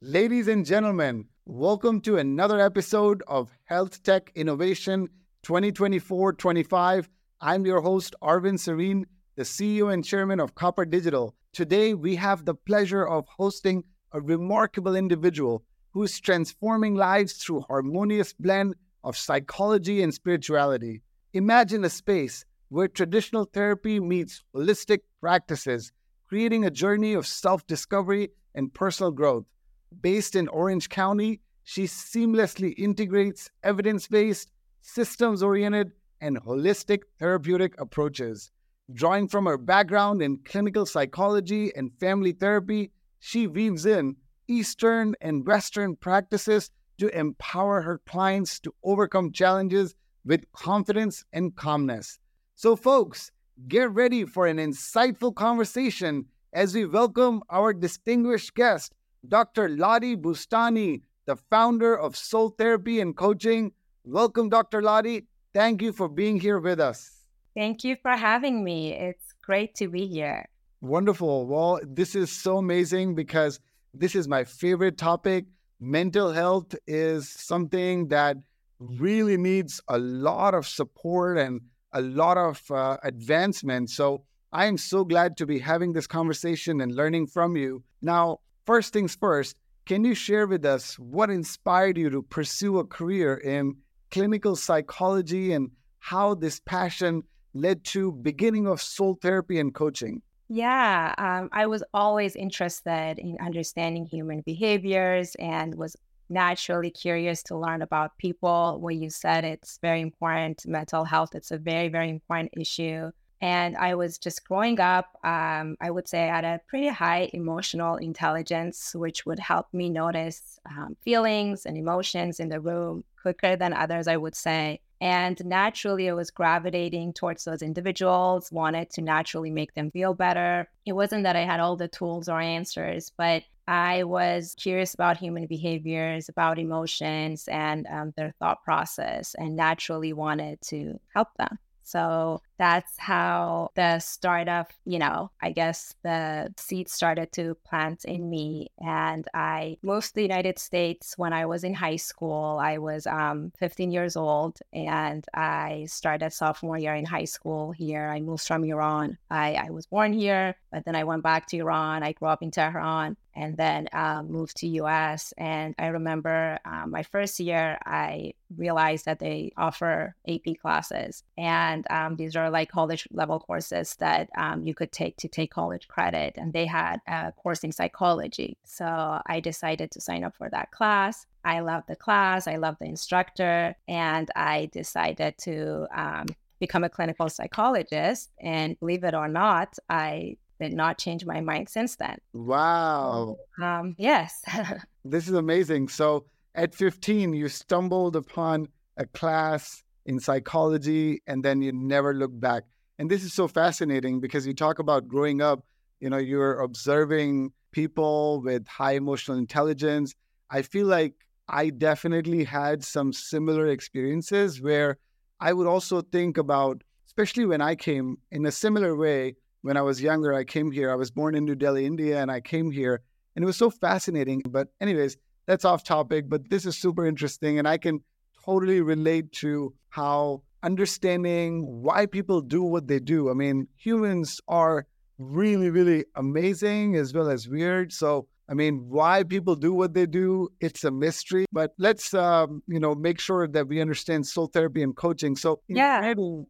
Ladies and gentlemen, welcome to another episode of Health Tech Innovation 2024 25. I'm your host, Arvind Sarin, the CEO and chairman of Copper Digital. Today, we have the pleasure of hosting a remarkable individual who is transforming lives through harmonious blend of psychology and spirituality. Imagine a space where traditional therapy meets holistic practices, creating a journey of self discovery and personal growth. Based in Orange County, she seamlessly integrates evidence based, systems oriented, and holistic therapeutic approaches. Drawing from her background in clinical psychology and family therapy, she weaves in Eastern and Western practices to empower her clients to overcome challenges with confidence and calmness. So, folks, get ready for an insightful conversation as we welcome our distinguished guest, Dr. Ladi Boustani, the founder of Soul Therapy and Coaching. Welcome, Dr. Ladi. Thank you for being here with us. Thank you for having me. It's great to be here. Wonderful. Well, this is so amazing because this is my favorite topic. Mental health is something that really needs a lot of support and a lot of uh, advancement. So I am so glad to be having this conversation and learning from you. Now, First things first, can you share with us what inspired you to pursue a career in clinical psychology and how this passion led to beginning of soul therapy and coaching? Yeah, um, I was always interested in understanding human behaviors and was naturally curious to learn about people. When you said it's very important, mental health, it's a very, very important issue. And I was just growing up, um, I would say, at a pretty high emotional intelligence, which would help me notice um, feelings and emotions in the room quicker than others, I would say. And naturally, I was gravitating towards those individuals, wanted to naturally make them feel better. It wasn't that I had all the tools or answers, but I was curious about human behaviors, about emotions, and um, their thought process, and naturally wanted to help them. So that's how the startup, you know, I guess the seed started to plant in me. And I moved to the United States when I was in high school. I was um, 15 years old and I started sophomore year in high school here. I moved from Iran. I, I was born here, but then I went back to Iran. I grew up in Tehran and then um, moved to US. And I remember um, my first year, I realized that they offer AP classes. And um, these are like college level courses that um, you could take to take college credit. And they had a course in psychology. So I decided to sign up for that class. I loved the class, I loved the instructor, and I decided to um, become a clinical psychologist. And believe it or not, I did not change my mind since then. Wow. Um, yes. this is amazing. So at 15, you stumbled upon a class in psychology and then you never look back. And this is so fascinating because you talk about growing up, you know, you're observing people with high emotional intelligence. I feel like I definitely had some similar experiences where I would also think about, especially when I came in a similar way, when I was younger, I came here. I was born in New Delhi, India, and I came here, and it was so fascinating. But, anyways, that's off topic, but this is super interesting, and I can totally relate to how understanding why people do what they do. I mean, humans are really, really amazing as well as weird. So, I mean, why people do what they do, it's a mystery. But let's, um, you know, make sure that we understand soul therapy and coaching. So, yeah,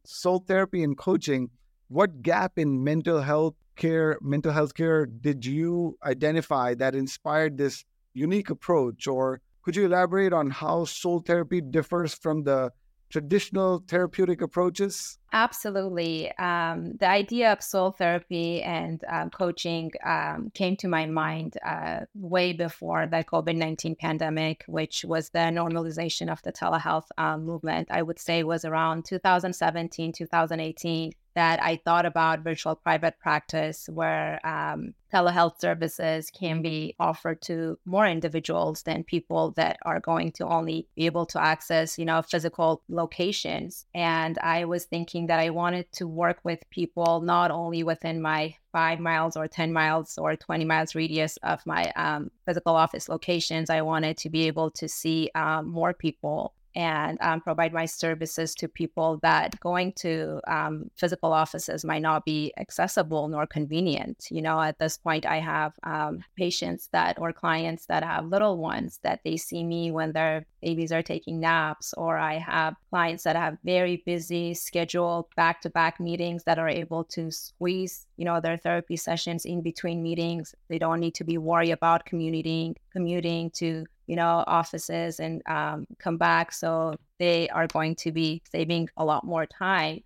soul therapy and coaching what gap in mental health care, mental health care did you identify that inspired this unique approach? Or could you elaborate on how soul therapy differs from the traditional therapeutic approaches? Absolutely. Um, the idea of soul therapy and um, coaching um, came to my mind uh, way before the COVID 19 pandemic, which was the normalization of the telehealth um, movement. I would say was around 2017, 2018 that I thought about virtual private practice where um, telehealth services can be offered to more individuals than people that are going to only be able to access, you know, physical locations. And I was thinking that I wanted to work with people not only within my five miles or 10 miles or 20 miles radius of my um, physical office locations. I wanted to be able to see um, more people and um, provide my services to people that going to um, physical offices might not be accessible nor convenient. You know, at this point, I have um, patients that or clients that have little ones that they see me when their babies are taking naps, or I have clients that have very busy scheduled back to back meetings that are able to squeeze, you know, their therapy sessions in between meetings. They don't need to be worried about commuting, commuting to you know, offices and um, come back. So they are going to be saving a lot more time.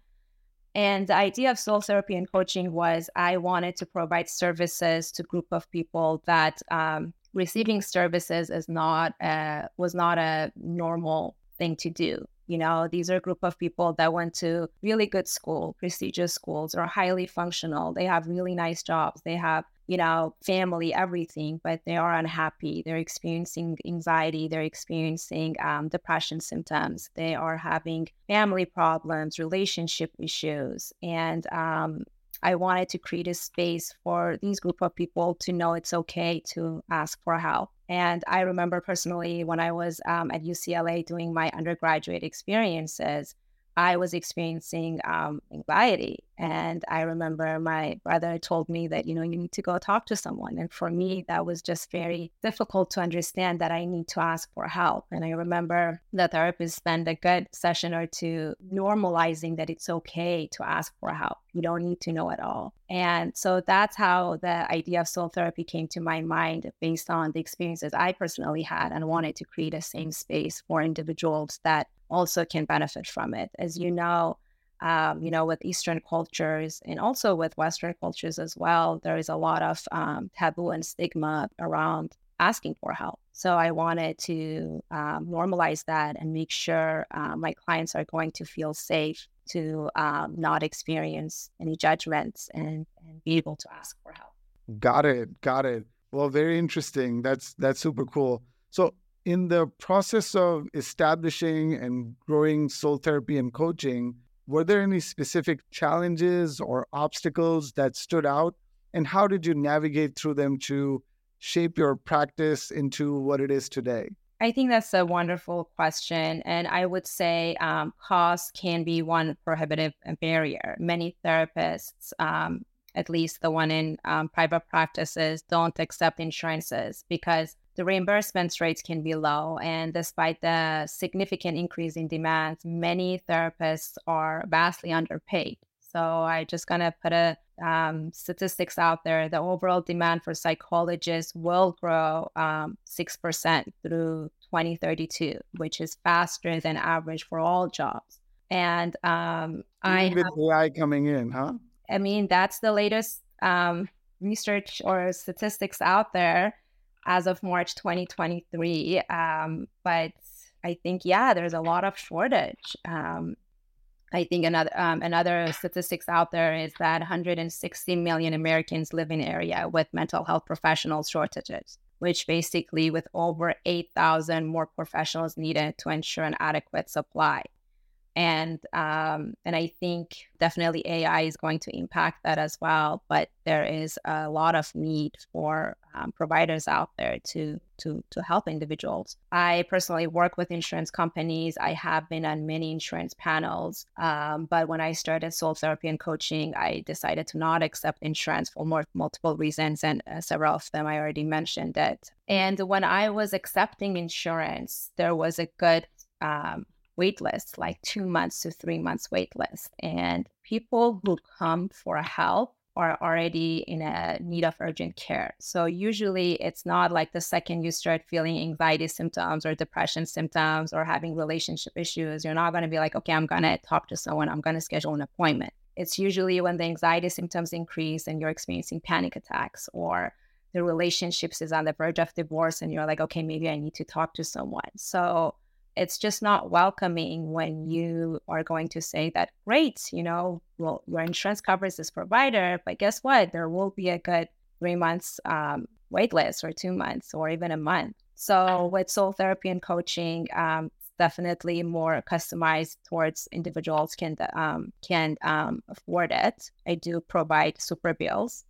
And the idea of soul therapy and coaching was I wanted to provide services to group of people that um, receiving services is not a, was not a normal thing to do. You know, these are a group of people that went to really good school, prestigious schools, are highly functional. They have really nice jobs. They have you know, family, everything, but they are unhappy. They're experiencing anxiety. They're experiencing um, depression symptoms. They are having family problems, relationship issues. And um, I wanted to create a space for these group of people to know it's okay to ask for help. And I remember personally when I was um, at UCLA doing my undergraduate experiences, I was experiencing um, anxiety. And I remember my brother told me that, you know, you need to go talk to someone. And for me, that was just very difficult to understand that I need to ask for help. And I remember the therapist spent a good session or two normalizing that it's okay to ask for help. You don't need to know it all. And so that's how the idea of soul therapy came to my mind based on the experiences I personally had and wanted to create a safe space for individuals that also can benefit from it. As you know, um, you know, with Eastern cultures and also with Western cultures as well, there is a lot of um, taboo and stigma around asking for help. So I wanted to um, normalize that and make sure uh, my clients are going to feel safe to um, not experience any judgments and, and be able to ask for help. Got it. Got it. Well, very interesting. That's that's super cool. So in the process of establishing and growing soul therapy and coaching, were there any specific challenges or obstacles that stood out? And how did you navigate through them to shape your practice into what it is today? I think that's a wonderful question. And I would say um, cost can be one prohibitive barrier. Many therapists, um, at least the one in um, private practices, don't accept insurances because the reimbursement rates can be low. And despite the significant increase in demand, many therapists are vastly underpaid. So I just gonna put a um, statistics out there. The overall demand for psychologists will grow um, six um, percent through 2032, which is faster than average for all jobs. And um, I with AI coming in, huh? I mean, that's the latest um, research or statistics out there as of March 2023. Um, but I think, yeah, there's a lot of shortage. Um, I think another um, another statistics out there is that 160 million Americans live in area with mental health professionals shortages, which basically with over 8,000 more professionals needed to ensure an adequate supply and um, and I think definitely AI is going to impact that as well. But there is a lot of need for um, providers out there to to to help individuals. I personally work with insurance companies. I have been on many insurance panels, um, but when I started soul therapy and coaching, I decided to not accept insurance for more multiple reasons, and uh, several of them I already mentioned it. And when I was accepting insurance, there was a good um, wait list, like two months to three months wait list. And people who come for help are already in a need of urgent care. So usually it's not like the second you start feeling anxiety symptoms or depression symptoms or having relationship issues, you're not going to be like, okay, I'm going to talk to someone, I'm going to schedule an appointment. It's usually when the anxiety symptoms increase and you're experiencing panic attacks or the relationships is on the verge of divorce and you're like, okay, maybe I need to talk to someone. So it's just not welcoming when you are going to say that, great, you know, well, your insurance covers this provider, but guess what? There will be a good three months um, wait list or two months or even a month. So with soul therapy and coaching, um, definitely more customized towards individuals can um, can um, afford it. I do provide super bills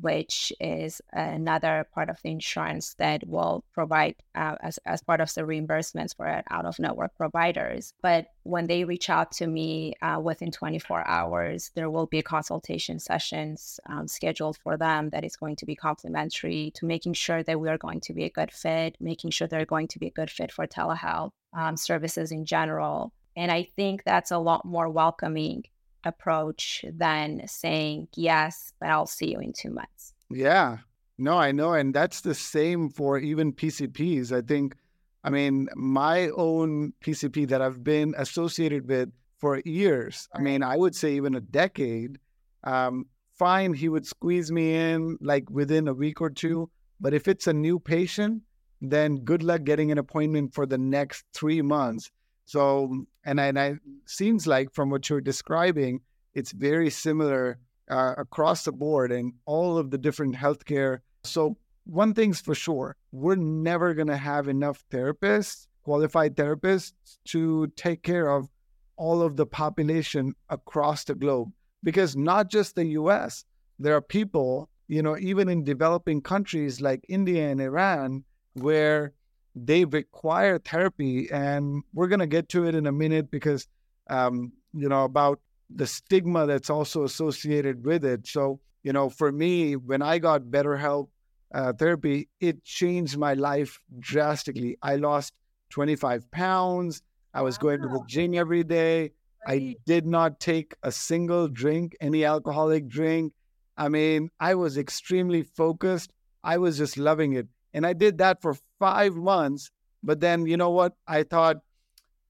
which is another part of the insurance that will provide uh, as, as part of the reimbursements for out of network providers. But when they reach out to me uh, within 24 hours, there will be consultation sessions um, scheduled for them that is going to be complimentary to making sure that we are going to be a good fit, making sure they're going to be a good fit for telehealth um, services in general. And I think that's a lot more welcoming approach than saying, yes, but I'll see you in two months. Yeah. No, I know. And that's the same for even PCPs. I think, I mean, my own PCP that I've been associated with for years, I mean, I would say even a decade, um, fine, he would squeeze me in like within a week or two. But if it's a new patient, then good luck getting an appointment for the next three months. So, and and seems like from what you're describing, it's very similar uh, across the board in all of the different healthcare. So, one thing's for sure, we're never going to have enough therapists, qualified therapists, to take care of all of the population across the globe. Because not just the US, there are people, you know, even in developing countries like India and Iran, where they require therapy. And we're going to get to it in a minute because, um, you know, about the stigma that's also associated with it. So, you know, for me, when I got BetterHelp uh, therapy, it changed my life drastically. I lost 25 pounds. I was wow. going to the gym every day. I did not take a single drink, any alcoholic drink. I mean, I was extremely focused. I was just loving it. And I did that for five months. But then, you know what? I thought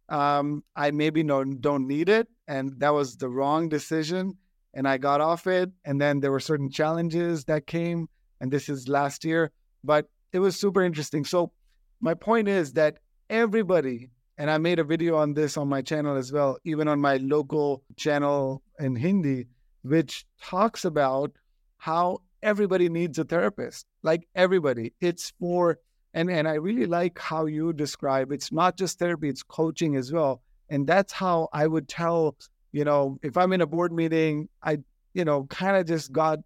um, I maybe no, don't need it. And that was the wrong decision. And I got off it. And then there were certain challenges that came. And this is last year. But it was super interesting. So, my point is that everybody, and I made a video on this on my channel as well, even on my local channel in Hindi, which talks about how everybody needs a therapist. Like everybody. It's for and and I really like how you describe it's not just therapy, it's coaching as well. And that's how I would tell, you know, if I'm in a board meeting, I, you know, kind of just got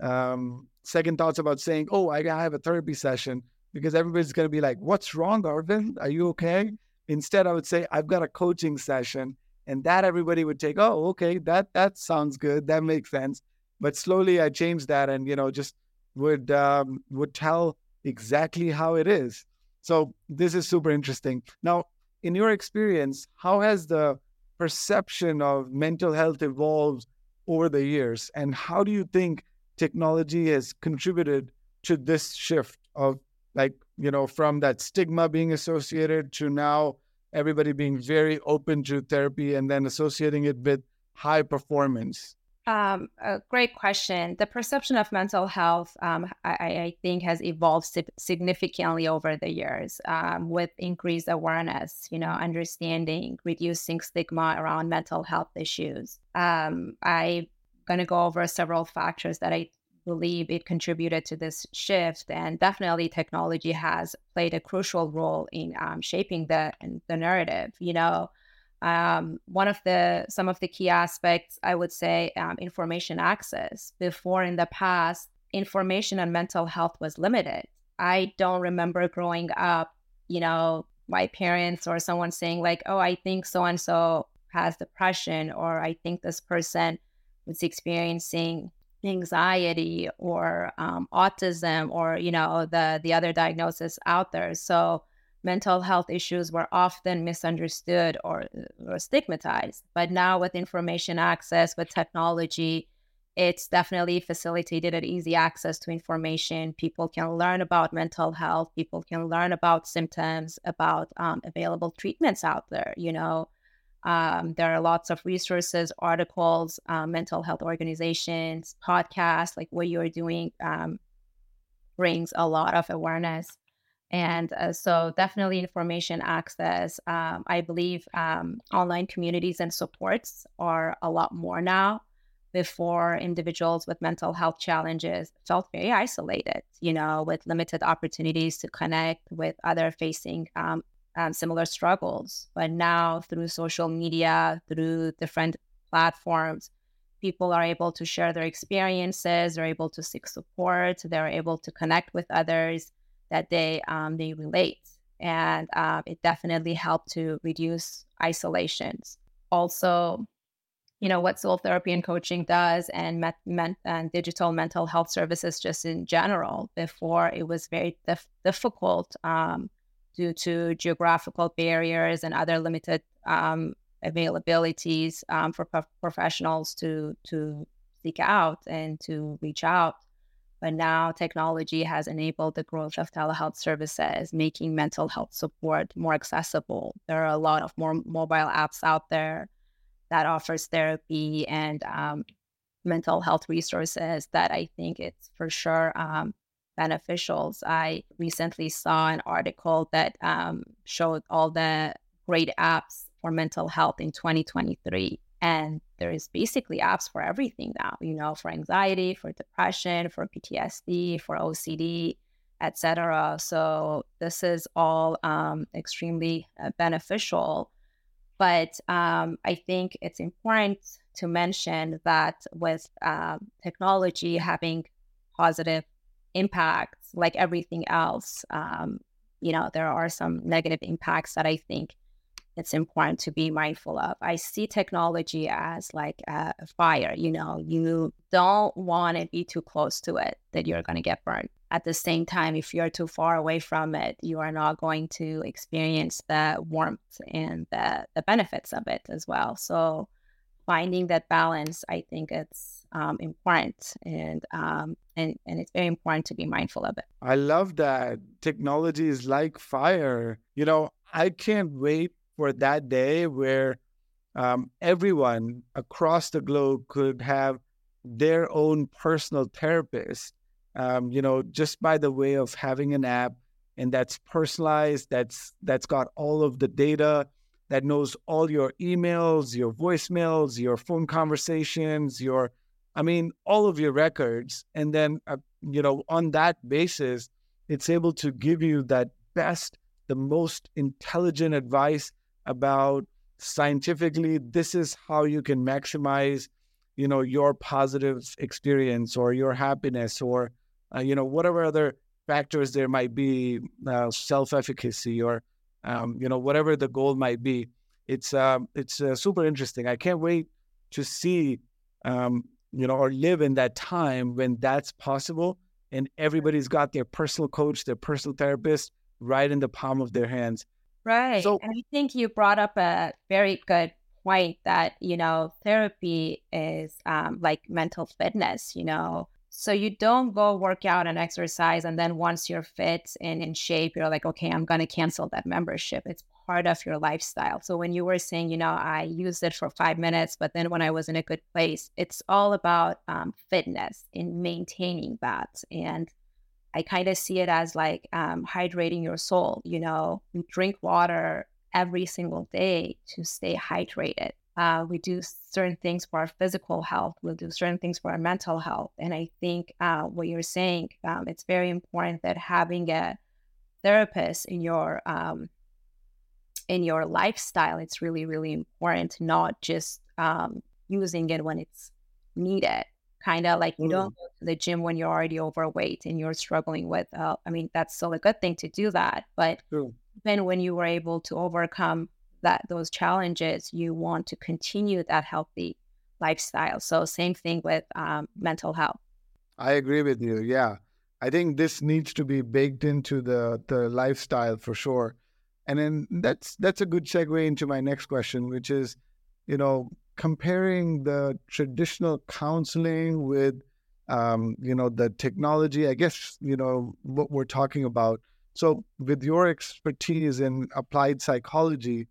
um, second thoughts about saying, oh, I have a therapy session because everybody's going to be like, what's wrong, Arvind? Are you okay? Instead, I would say, I've got a coaching session. And that everybody would take, oh, okay, that that sounds good. That makes sense. But slowly I changed that and, you know, just would um, would tell exactly how it is. So this is super interesting. Now, in your experience, how has the perception of mental health evolved over the years? And how do you think technology has contributed to this shift of like, you know, from that stigma being associated to now everybody being very open to therapy and then associating it with high performance? Um, a great question. The perception of mental health, um, I, I, think, has evolved significantly over the years um, with increased awareness, you know, understanding, reducing stigma around mental health issues. Um, I'm going to go over several factors that I believe it contributed to this shift, and definitely technology has played a crucial role in um, shaping the the narrative. You know um, one of the some of the key aspects i would say um, information access. Before in the past information on mental health was limited. I don't remember growing up you know my parents or someone saying like oh i think so and so has depression or i think this person was experiencing anxiety or um, autism or you know the the other diagnosis out there. So mental health issues were often misunderstood or, or stigmatized. But now, with information access, with technology, it's definitely facilitated an easy access to information. People can learn about mental health. People can learn about symptoms, about um, available treatments out there. You know, um, there are lots of resources, articles, um, mental health organizations, podcasts, like what you're doing um, brings a lot of awareness And uh, so, definitely information access. Um, I believe um, online communities and supports are a lot more now. Before, individuals with mental health challenges felt very isolated, you know, with limited opportunities to connect with other facing um, um similar struggles. But now, through social media, through different platforms, people are able to share their experiences, they're able to seek support, they're able to connect with others that they um, they relate, and um, it definitely helped to reduce isolations. Also, you know what soul therapy and coaching does, and met, and digital mental health services just in general. Before it was very dif- difficult um, due to geographical barriers and other limited um, availabilities um, for pro- professionals to to seek out and to reach out. But now technology has enabled the growth of telehealth services, making mental health support more accessible. There are a lot of more mobile apps out there that offers therapy and um, mental health resources that I think it's for sure um, beneficial. I recently saw an article that um, showed all the great apps for mental health in 2023. And there is basically apps for everything now, you know, for anxiety, for depression, for PTSD, for OCD, etc. So this is all um, extremely uh, beneficial. But um, I think it's important to mention that with uh, technology having positive impacts, like everything else, um, you know, there are some negative impacts that I think it's important to be mindful of. I see technology as like a fire, you know, you don't want to be too close to it that you're going to get burned. At the same time, if you're too far away from it, you are not going to experience the warmth and the, the benefits of it as well. So, finding that balance, I think it's um, important, and um, and and it's very important to be mindful of it. I love that technology is like fire. You know, I can't wait for that day where um, everyone across the globe could have their own personal therapist, um, you know, just by the way of having an app and that's personalized, that's that's got all of the data, that knows all your emails, your voicemails, your phone conversations, your, I mean, all of your records, and then uh, you know, on that basis, it's able to give you that best, the most intelligent advice about scientifically this is how you can maximize you know your positive experience or your happiness or uh, you know whatever other factors there might be uh, self-efficacy or um, you know whatever the goal might be. It's um, it's uh, super interesting. I can't wait to see um, you know or live in that time when that's possible and everybody's got their personal coach their personal therapist right in the palm of their hands Right. So, and I think you brought up a very good point that, you know, therapy is um, like mental fitness, you know. So you don't go work out and exercise and then once you're fit and in shape, you're like, okay, I'm going to cancel that membership. It's part of your lifestyle. So when you were saying, you know, I used it for five minutes, but then when I was in a good place, it's all about um, fitness in maintaining that. And I kind of see it as like um, hydrating your soul. You know, we drink water every single day to stay hydrated. Uh, we do certain things for our physical health. We'll do certain things for our mental health. And I think uh, what you're saying, um, it's very important that having a therapist in your um, in your lifestyle, it's really, really important. Not just um, using it when it's needed kind of like you mm. don't go to the gym when you're already overweight and you're struggling with uh, i mean that's still a good thing to do that but True. then when you were able to overcome that those challenges you want to continue that healthy lifestyle so same thing with um, mental health i agree with you yeah i think this needs to be baked into the the lifestyle for sure and then that's that's a good segue into my next question which is you know comparing the traditional counseling with um, you know the technology i guess you know what we're talking about so with your expertise in applied psychology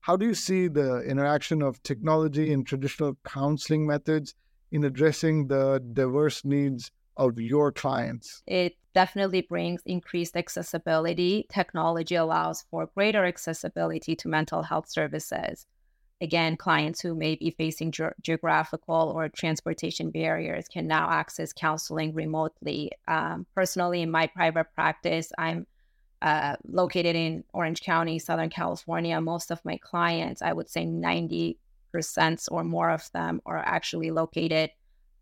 how do you see the interaction of technology and traditional counseling methods in addressing the diverse needs of your clients it definitely brings increased accessibility. Technology allows for greater accessibility to mental health services. Again, clients who may be facing ge- geographical or transportation barriers can now access counseling remotely. Um, personally, in my private practice, I'm uh, located in Orange County, Southern California. Most of my clients, I would say 90% or more of them, are actually located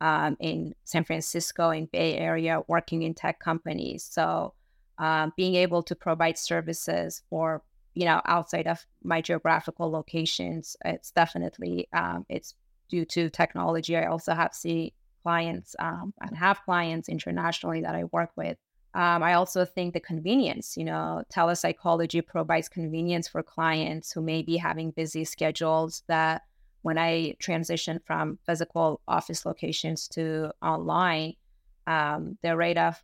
um, in San Francisco, in Bay Area, working in tech companies. So, um, being able to provide services for you know outside of my geographical locations, it's definitely um, it's due to technology. I also have see clients um, and have clients internationally that I work with. Um, I also think the convenience, you know, telepsychology provides convenience for clients who may be having busy schedules that when I transitioned from physical office locations to online, um, the rate of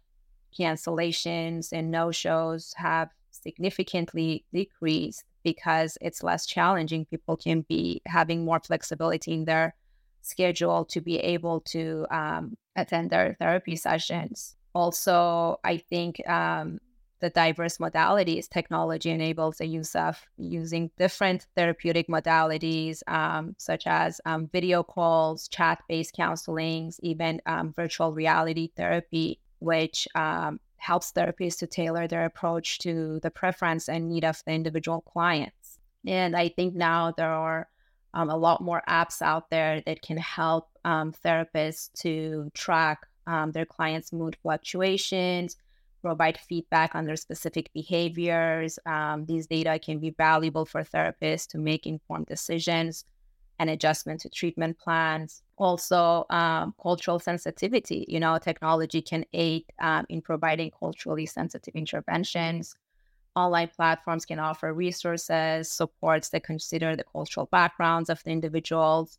cancellations and no shows have significantly decreased because it's less challenging. People can be having more flexibility in their schedule to be able to um, attend their therapy sessions. Also, I think um, the diverse modalities technology enables the use of using different therapeutic modalities um, such as um, video calls chat-based counselings even um, virtual reality therapy which um, helps therapists to tailor their approach to the preference and need of the individual clients and i think now there are um, a lot more apps out there that can help um, therapists to track their clients mood fluctuations provide feedback on their specific behaviors. Um, these data can be valuable for therapists to make informed decisions and adjustment to treatment plans. Also, um, cultural sensitivity. You know, technology can aid um, in providing culturally sensitive interventions. Online platforms can offer resources, supports that consider the cultural backgrounds of the individuals,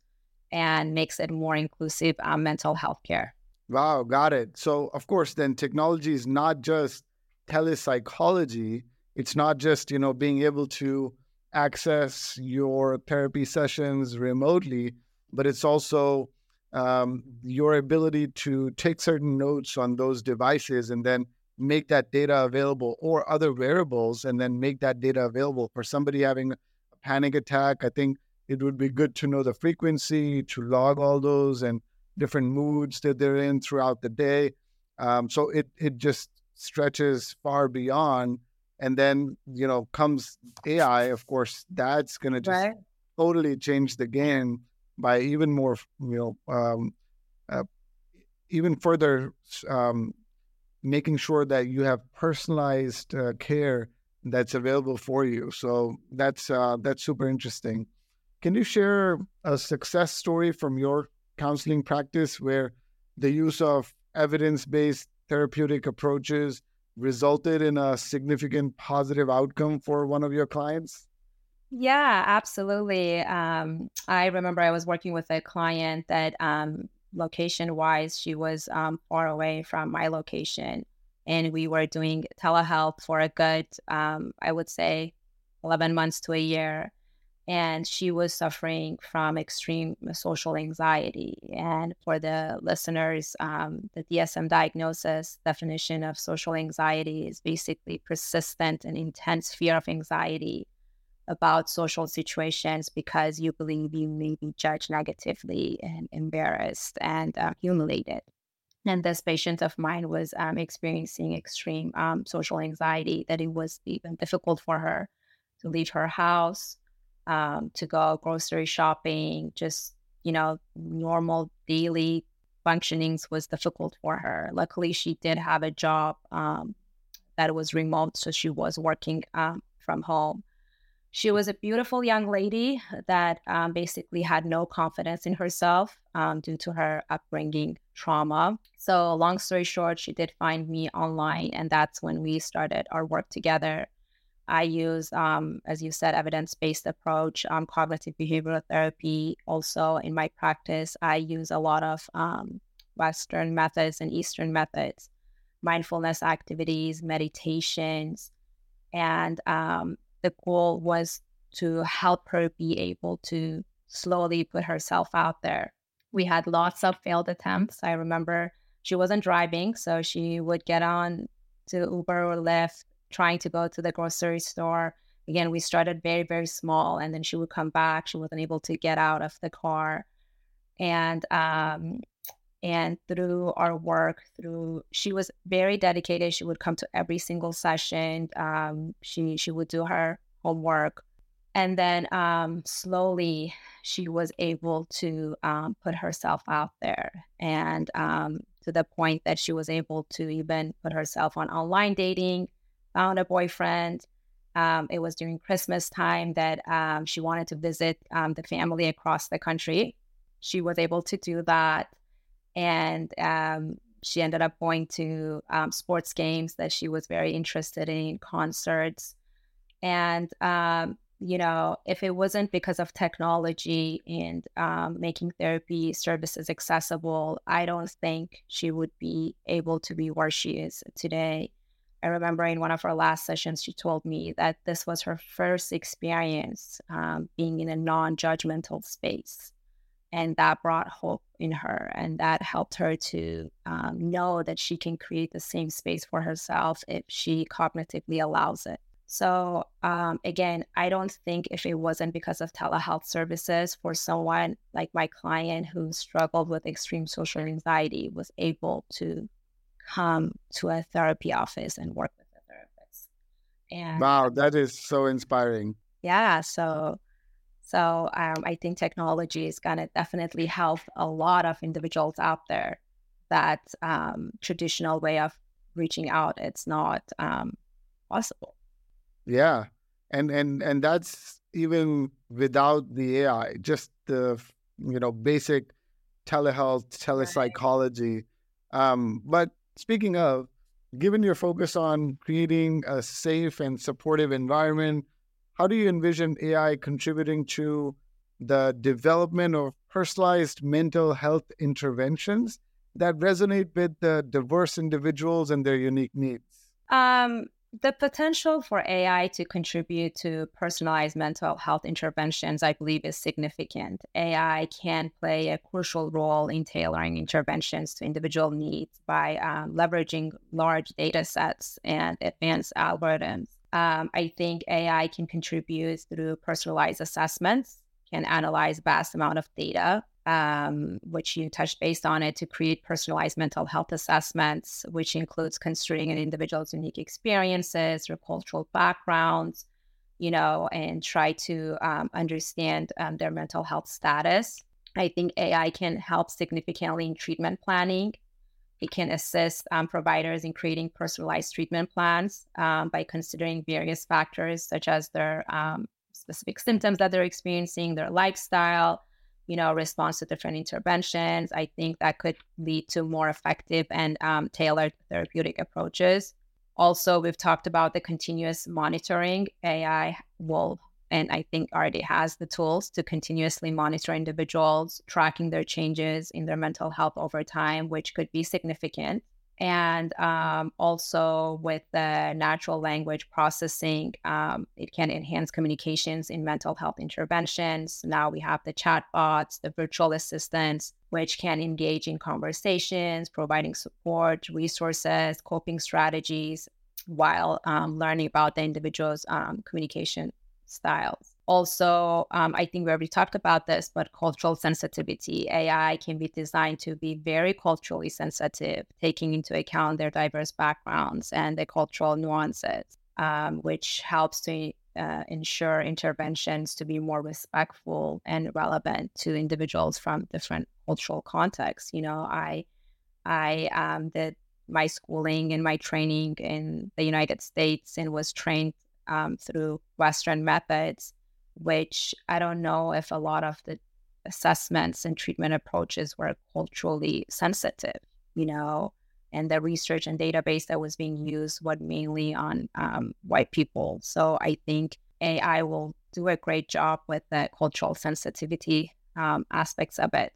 and makes it more inclusive um, mental health care. Wow, got it. So, of course, then technology is not just telepsychology. It's not just, you know, being able to access your therapy sessions remotely, but it's also um, your ability to take certain notes on those devices and then make that data available or other wearables and then make that data available for somebody having a panic attack. I think it would be good to know the frequency, to log all those and different moods that they're in throughout the day. Um, so it it just stretches far beyond. And then you know comes AI. Of course, that's going to just right. totally change the game by even more, you know, um, uh, even further um, making sure that you have personalized uh, care that's available for you. So that's uh, that's super interesting. Can you share a success story from your counseling practice where the use of evidence based therapeutic approaches resulted in a significant positive outcome for one of your clients? Yeah, absolutely. Um, I remember I was working with a client that um, location wise, she was um, far away from my location. And we were doing telehealth for a good, um, I would say, 11 months to a year and she was suffering from extreme social anxiety. And for the listeners, um, the DSM diagnosis definition of social anxiety is basically persistent and intense fear of anxiety about social situations because you believe you may be judged negatively and embarrassed and uh, humiliated. And this patient of mine was um, experiencing extreme um, social anxiety that it was even difficult for her to leave her house um, to go grocery shopping, just, you know, normal daily functionings was difficult for her. Luckily, she did have a job um, that was remote, so she was working um, from home. She was a beautiful young lady that um, basically had no confidence in herself um, due to her upbringing trauma. So, long story short, she did find me online, and that's when we started our work together. I use, um, as you said, evidence based approach, um, cognitive behavioral therapy. Also, in my practice, I use a lot of um, Western methods and Eastern methods, mindfulness activities, meditations. And um, the goal was to help her be able to slowly put herself out there. We had lots of failed attempts. I remember she wasn't driving, so she would get on to Uber or Lyft, trying to go to the grocery store. Again, we started very, very small, and then she would come back. She wasn't able to get out of the car, and um, and through our work, through she was very dedicated. She would come to every single session. Um, she she would do her homework, and then um, slowly she was able to um, put herself out there and um, to the point that she was able to even put herself on online dating found a boyfriend um, it was during christmas time that um, she wanted to visit um, the family across the country she was able to do that and she ended up going to sports games that she was very interested in concerts and um, you know, if it wasn't because of technology and um, making therapy services accessible, I don't think she would be able to be where she is today. I remember in one of our last sessions, she told me that this was her first experience um, being in a non judgmental space. And that brought hope in her. And that helped her to um, know that she can create the same space for herself if she cognitively allows it. So, um, again, I don't think if it wasn't because of telehealth services for someone like my client who struggled with extreme social anxiety was able to come to a therapy office and work with a therapist. And wow, that is so inspiring. Yeah. So, so um, I think technology is going to definitely help a lot of individuals out there that um, traditional way of reaching out it's not um, possible. Yeah. And and and that's even without the AI, just the you know basic telehealth, telepsychology. Um, but speaking of, given your focus on creating a safe and supportive environment, how do you envision AI contributing to the development of personalized mental health interventions that resonate with the diverse individuals and their unique needs? Um, the potential for AI to contribute to personalized mental health interventions, I believe, is significant. AI can play a crucial role in tailoring interventions to individual needs by um, leveraging large data sets and advanced algorithms. Um, I think AI can contribute through personalized assessments, can analyze vast amount of data um, which you touched based on it to create personalized mental health assessments, which includes considering an individual's unique experiences, their cultural backgrounds, you know, and try to um, understand um, their mental health status. I think AI can help significantly in treatment planning. It can assist um, providers in creating personalized treatment plans um, by considering various factors such as their um, specific symptoms that they're experiencing, their lifestyle, you know, response to different interventions. I think that could lead to more effective and um, tailored therapeutic approaches. Also, we've talked about the continuous monitoring. AI will, and I think already has the tools to continuously monitor individuals, tracking their changes in their mental health over time, which could be significant and um, also with the natural language processing, um, it can enhance communications in mental health interventions. Now we have the chatbots, the virtual assistants, which can engage in conversations, providing support, resources, coping strategies, while um, learning about the individual's um, communication styles. Also, um, I think we already talked about this, but cultural sensitivity. AI can be designed to be very culturally sensitive, taking into account their diverse backgrounds and the cultural nuances, um, which helps to uh, ensure interventions to be more respectful and relevant to individuals from different cultural contexts. You know, I I um, did my schooling and my training in the United States and was trained um, through Western methods which I don't know if a lot of the assessments and treatment approaches were culturally sensitive, you know, and the research and database that was being used was mainly on um, white people. So I think AI will do a great job with the cultural sensitivity um, aspects of it.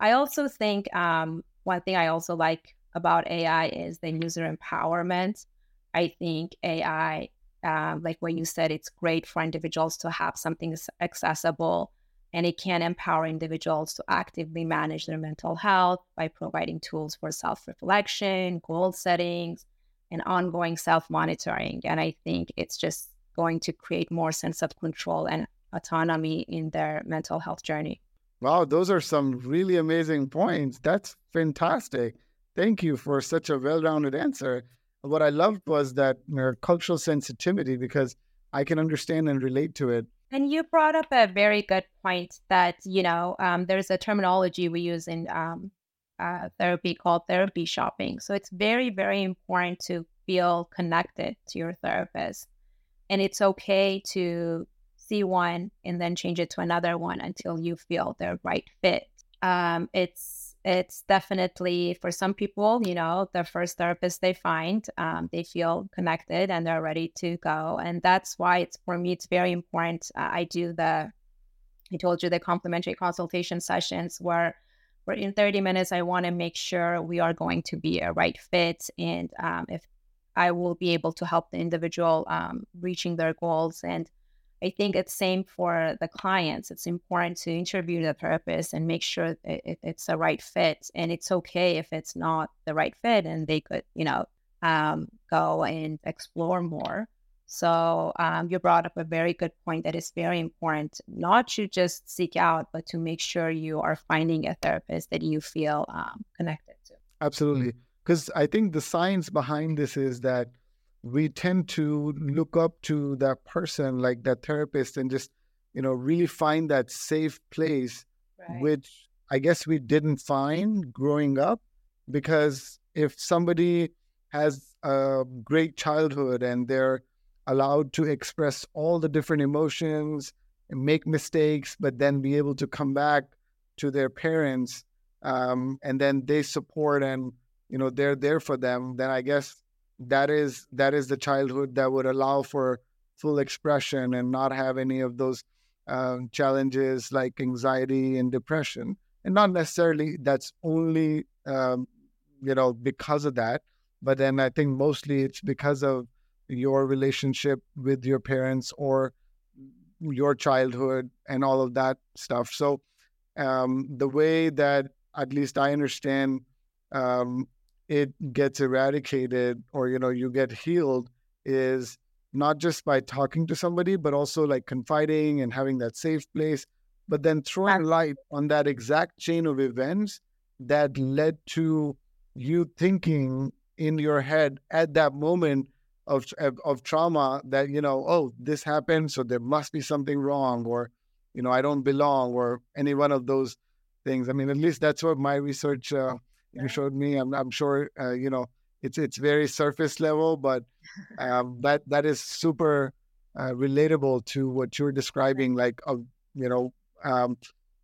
I also think um, one thing I also like about AI is the user empowerment. I think AI um, like what you said, it's great for individuals to have something accessible and it can empower individuals to actively manage their mental health by providing tools for self reflection, goal settings, and ongoing self monitoring. And I think it's just going to create more sense of control and autonomy in their mental health journey. Wow, those are some really amazing points. That's fantastic. Thank you for such a well rounded answer. What I loved was that cultural sensitivity because I can understand and relate to it. And you brought up a very good point that, you know, um, there's a terminology we use in um, uh, therapy called therapy shopping. So it's very, very important to feel connected to your therapist. And it's okay to see one and then change it to another one until you feel the right fit. Um, it's it's definitely for some people, you know, the first therapist they find, um, they feel connected and they're ready to go, and that's why it's for me it's very important. Uh, I do the, I told you the complimentary consultation sessions where. where in 30 minutes, I want to make sure we are going to be a right fit. And um, if I will be able to help the individual um, reaching their goals and I think it's same for the clients. It's important to interview the therapist and make sure it, it's the right fit. And it's okay if it's not the right fit, and they could, you know, um, go and explore more. So um, you brought up a very good point that is very important, not to just seek out, but to make sure you are finding a therapist that you feel um, connected to. Absolutely, because I think the science behind this is that we tend to look up to that person, like that therapist, and just, you know, really find that safe place, right. which I guess we didn't find growing up. Because if somebody has a great childhood and they're allowed to express all the different emotions and make mistakes, but then be able to come back to their parents um, and then they support and you know they're there for them, then I guess that is that is the childhood that would allow for full expression and not have any of those um, challenges like anxiety and depression. And not necessarily that's only um, you know because of that but then i think mostly it's because of your relationship with your parents or your childhood and all of that stuff. So um, the way that at least i understand um, it gets eradicated or you know you get healed is not just by talking to somebody but also like confiding and having that safe place but then throwing light on that exact chain of events that led to you thinking in your head at that moment of, of, of trauma that you know oh this happened so there must be something wrong or you know i don't belong or any one of those things. I mean at least that's what my research uh, you showed me. I'm, I'm sure uh, you know it's it's very surface level, but um, that that is super uh, relatable to what you're describing. Like, of you know, um,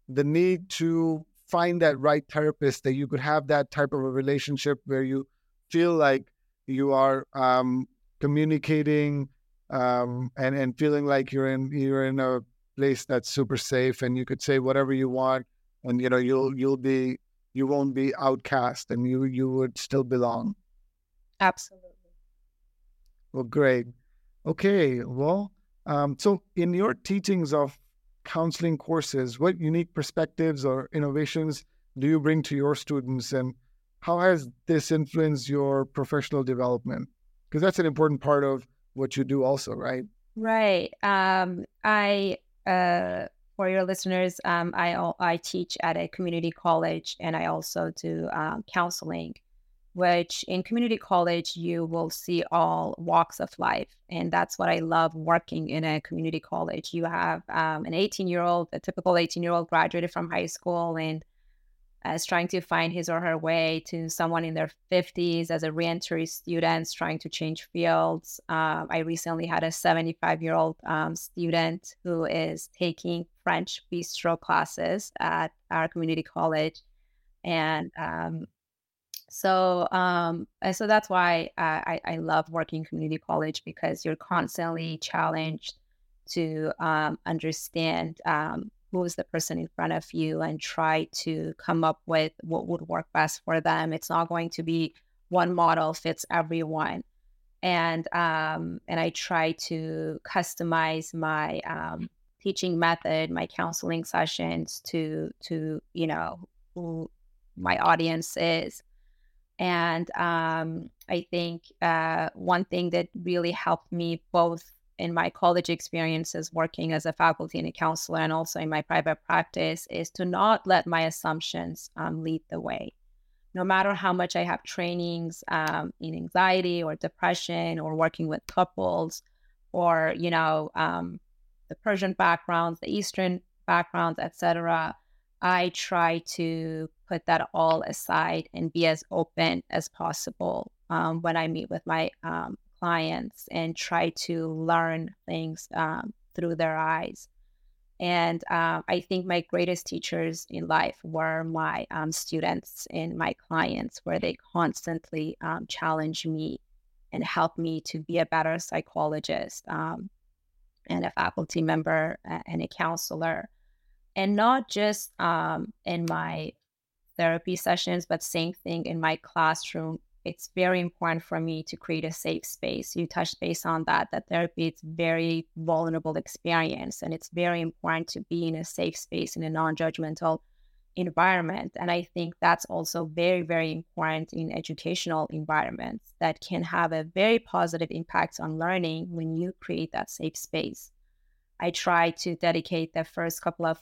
the need to find that right therapist that you could have that type of a relationship where you feel like you are um, communicating um, and and feeling like you're in you're in a place that's super safe and you could say whatever you want and you know you'll you'll be you won't be outcast and you you would still belong. Absolutely. Well great. Okay well um, so in your teachings of counseling courses what unique perspectives or innovations do you bring to your students and how has this influenced your professional development? Because that's an important part of what you do also right? Right um, i uh, for your listeners, um, I I teach at a community college, and I also do um, counseling. Which in community college you will see all walks of life, and that's what I love working in a community college. You have um, an 18 year old, a typical 18 year old graduated from high school, and as trying to find his or her way to someone in their 50s as a reentry student trying to change fields. Um, I recently had a 75 year old um, student who is taking French bistro classes at our community college. And um, so, um, so that's why I, I love working community college because you're constantly challenged to um, understand who is the person in front of you and try to come up with what would work best for them. It's not going to be one model fits everyone. And um, and I try to customize my um, teaching method, my counseling sessions to to you know who my audience is. And um, I think uh, one thing that really helped me both in my college experiences working as a faculty and a counselor and also in my private practice is to not let my assumptions um, lead the way. No matter how much i have trainings um, in anxiety or depression or working with couples or you know um, the persian backgrounds the eastern backgrounds etc i try to put that all aside and be as open as possible um, when i meet with my um, clients and try to learn things um, through their eyes. And uh, I think my greatest teachers in life were my um, students and my clients, where they constantly um, challenge me and help me to be a better psychologist um, and a faculty member and a counselor. And not just um, in my therapy sessions, but same thing in my classroom it's very important for me to create a safe space. You touched base on that, that therapy is very vulnerable experience. And it's very important to be in a safe space in a non-judgmental environment. And I think that's also very, very important in educational environments that can have a very positive impact on learning when you create that safe space. I try to dedicate the first couple of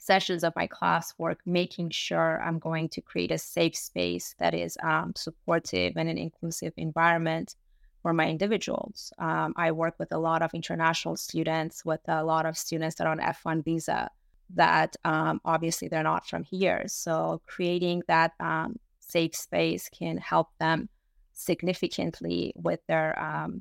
sessions of my classwork, making sure I'm going to create a safe space that is um, supportive and an inclusive environment for my individuals. Um, I work with a lot of international students, with a lot of students that are on F1 visa that um, obviously they're not from here. So creating that um, safe space can help them significantly with their um,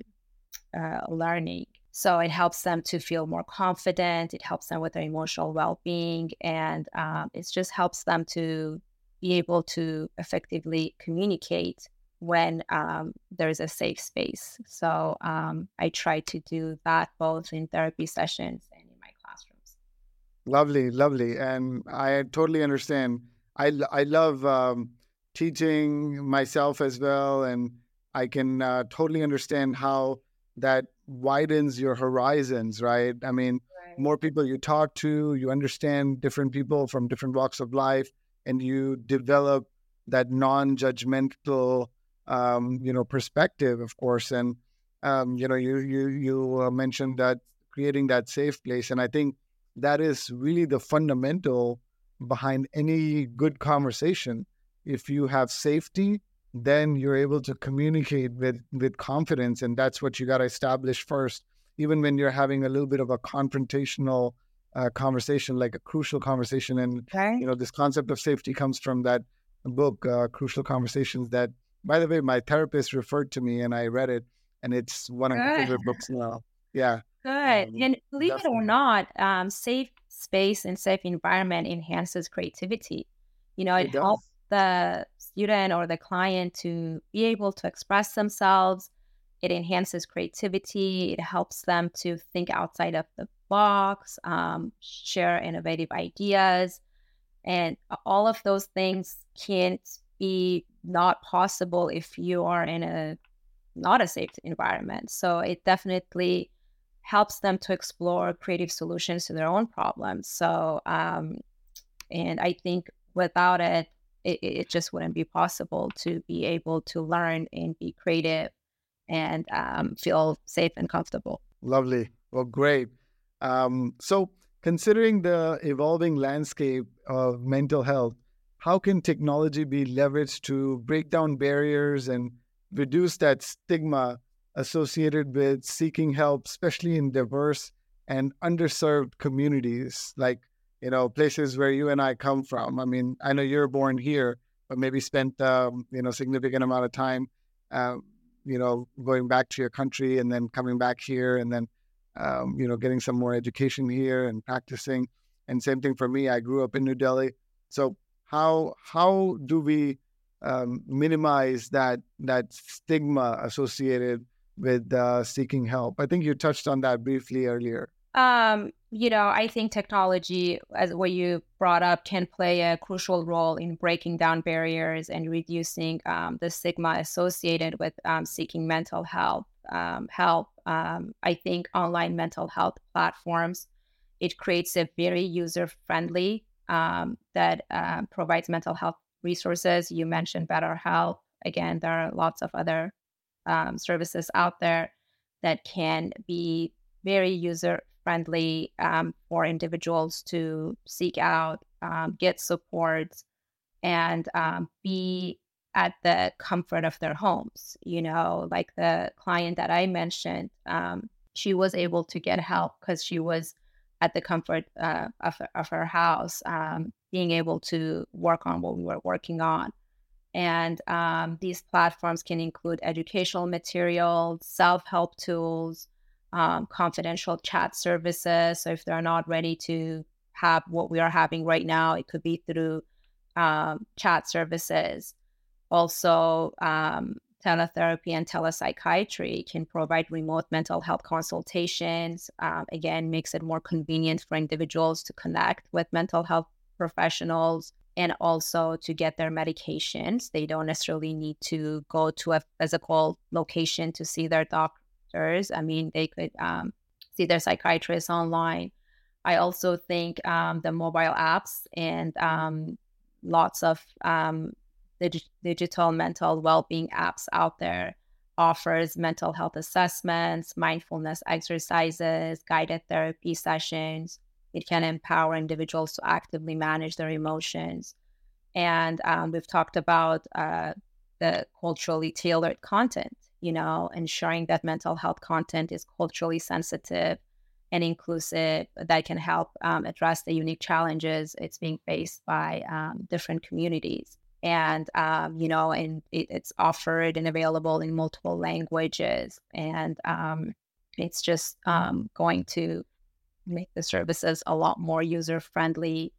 uh, learning. So it helps them to feel more confident. It helps them with their emotional well being. And um, it just helps them to be able to effectively communicate when um, there's a safe space. So um, I try to do that both in therapy sessions and in my classrooms. Lovely, lovely. And I totally understand. I, I love um, teaching myself as well. And I can uh, totally understand how that widens your horizons, right? I mean, right. more people you talk to, you understand different people from different walks of life, and you develop that non-judgmental, um, you know, perspective, of course. And um, you know, you you you uh, mentioned that creating that safe place, and I think that is really the fundamental behind any good conversation. If you have safety then you're able to communicate with with confidence and that's what you got to establish first even when you're having a little bit of a confrontational uh, conversation like a crucial conversation. And okay. you know this concept of safety comes from that book uh, crucial conversations that by the way my therapist referred to me and i read it and it's one of my favorite books now. Yeah. Good. Um, and believe definitely. it or not um, safe space and safe environment enhances creativity. You know it, it helps the student or the client to be able to express themselves. It enhances creativity. It helps them to think outside of the box, um, share innovative ideas. And all of those things can't be not possible if you are in a not a safe environment. So it definitely helps them to explore creative solutions to their own problems. So, um, and I think without it, it, it just wouldn't be possible to be able to learn and be creative and um, feel safe and comfortable. Lovely. Well, great. Um, so, considering the evolving landscape of mental health, how can technology be leveraged to break down barriers and reduce that stigma associated with seeking help, especially in diverse and underserved communities like you know, places where you and I come from. I mean, I know you're born here, but maybe spent, um, you know, significant amount of time, uh, you know, going back to your country and then coming back here and then, um, you know, getting some more education here and practicing. And same thing for me. I grew up in New Delhi. So how how do we um, minimize that that stigma associated with uh, seeking help? I think you touched on that briefly earlier. Um, you know, I think technology, as what you brought up, can play a crucial role in breaking down barriers and reducing um, the stigma associated with um, seeking mental health um, help. Um, I think online mental health platforms it creates a very user friendly um, that uh, provides mental health resources. You mentioned BetterHelp. again, there are lots of other services out there that can be very user friendly um, for individuals to seek out, um, get support, and um, be at the comfort of their homes. You know, like the client that I mentioned, um, she was able to get help because she was at the comfort uh, of, of her house, um, being able to work on what we were working on. And um, these platforms can include educational materials, self help tools, um, confidential chat services. So if they're not ready to have what we are having right now, it could be through um, chat services. Also, um, teletherapy and telepsychiatry can provide remote mental health consultations. Um, again, makes it more convenient for individuals to connect with mental health professionals and also to get their medications. They don't necessarily need to go to a physical location to see their doctors. I mean, they could um, see their psychiatrist online. I also think um, the mobile apps and um, lots of um, dig- digital mental well-being apps out there offers mental health assessments, mindfulness exercises, guided therapy sessions, it can empower individuals to actively manage their emotions. And um, we've talked about uh, the culturally tailored content, you know, ensuring that mental health content is culturally sensitive and inclusive that can help um, address the unique challenges it's being faced by um, different communities. And, um, you know, and it, it's offered and available in multiple languages. And um, it's just um, going to make the services a lot more user friendly.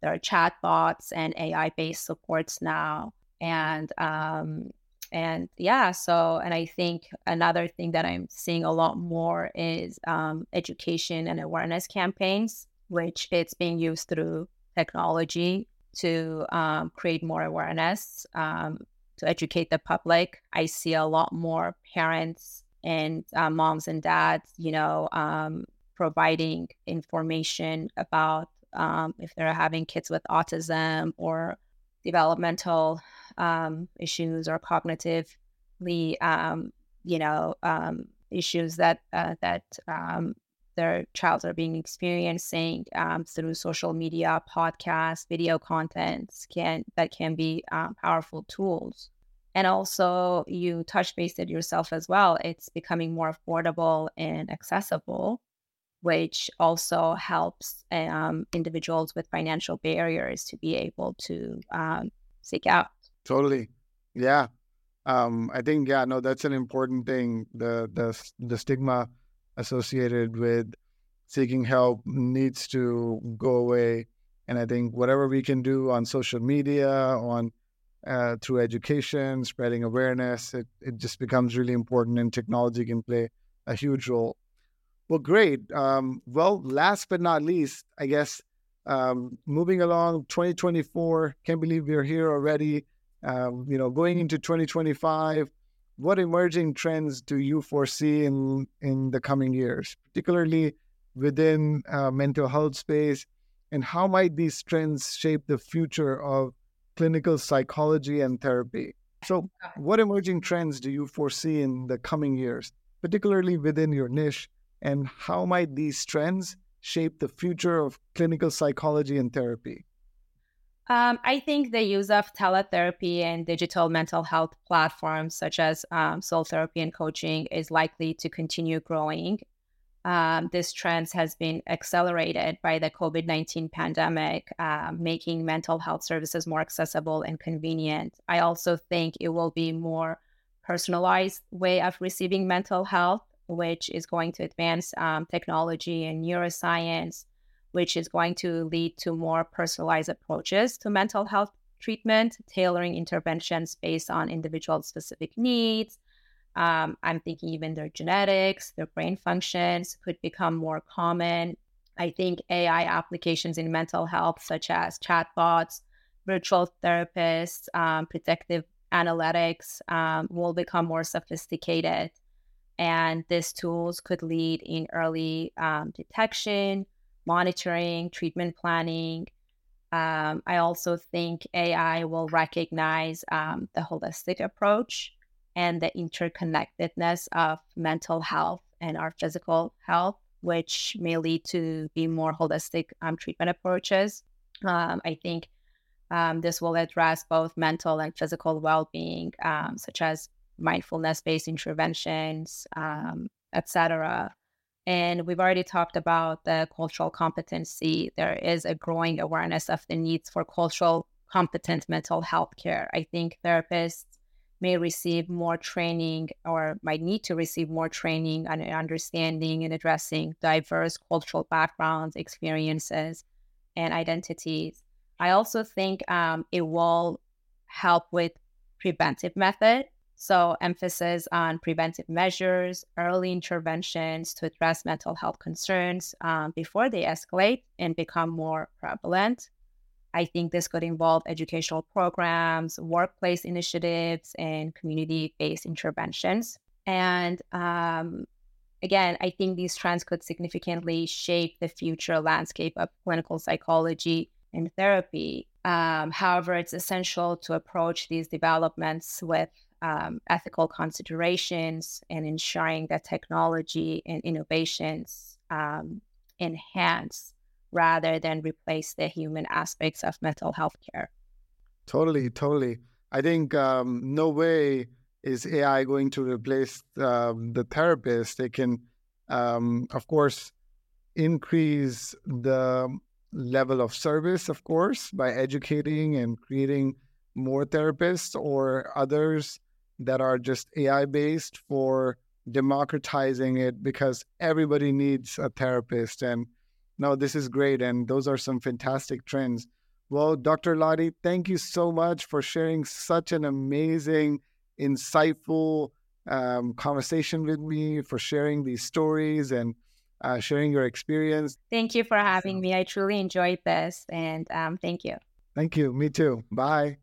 There are chatbots and AI based supports now, and um, and yeah. So, and I think another thing that I'm seeing a lot more is um, education and awareness campaigns, which it's being used through technology to um, create more awareness, um, to educate the public. I see a lot more parents and uh, moms and dads, you know, um, providing information about um, if they're having kids with autism or developmental um, issues or cognitively, um, you know, um, issues that uh, that um, their child are being experiencing um, through social media, podcasts, video contents can that can be powerful tools. And also, you touch based it yourself as well. It's becoming more affordable and accessible which also helps um, individuals with financial barriers to be able to um, seek out. Totally, yeah. Um, I think yeah, no, that's an important thing. The the the stigma associated with seeking help needs to go away, and I think whatever we can do on social media, on uh, through education, spreading awareness, it, it just becomes really important, and technology can play a huge role. Well, great. Um, well, last but not least, I guess um, moving along, 2024. Can't believe we're here already. Um, you know, going into 2025, what emerging trends do you foresee in in the coming years, particularly within uh, mental health space, and how might these trends shape the future of clinical psychology and therapy? So, what emerging trends do you foresee in the coming years, particularly within your niche? and how might these trends shape the future of clinical psychology and therapy? Um, I think the use of teletherapy and digital mental health platforms such as um, soul therapy and coaching is likely to continue growing. Um, this trend has been accelerated by the COVID 19 pandemic, uh, making mental health services more accessible and convenient. I also think it will be more personalized way of receiving mental health which is going to advance um, technology and neuroscience, which is going to lead to more personalized approaches to mental health treatment, tailoring interventions based on individual specific needs. Um, I'm thinking even their genetics, their brain functions could become more common. I think AI applications in mental health, such as chatbots, virtual therapists, um, predictive analytics, um, will become more sophisticated and these tools could lead in early um, detection, monitoring, treatment planning, Um, I also think AI will recognize um, the holistic approach and the interconnectedness of mental health and our physical health, which may lead to be more holistic um, treatment approaches. Um, I think um, this will address both mental and physical well-being, um, such as mindfulness-based interventions, etc. And we've already talked about the cultural competency. There is a growing awareness of the needs for cultural competent mental health care. I think therapists may receive more training or might need to receive more training on understanding and addressing diverse cultural backgrounds, experiences, and identities. I also think um, it will help with preventive method so, emphasis on preventive measures, early interventions to address mental health concerns um, before they escalate and become more prevalent. I think this could involve educational programs, workplace initiatives, and community based interventions. And um, again, I think these trends could significantly shape the future landscape of clinical psychology and therapy. Um, however, it's essential to approach these developments with um, ethical considerations and ensuring that technology and innovations um, enhance rather than replace the human aspects of mental health care. Totally, totally. I think um, no way is AI going to replace um, the therapist. They can, um, of course, increase the level of service, of course, by educating and creating more therapists or others that are just AI based for democratizing it because everybody needs a therapist. And no, this is great. And those are some fantastic trends. Well, Dr. Ladi, thank you so much for sharing such an amazing, insightful um, conversation with me, for sharing these stories and uh, sharing your experience. Thank you for having me. I truly enjoyed this. And um, thank you. Thank you. Me too. Bye.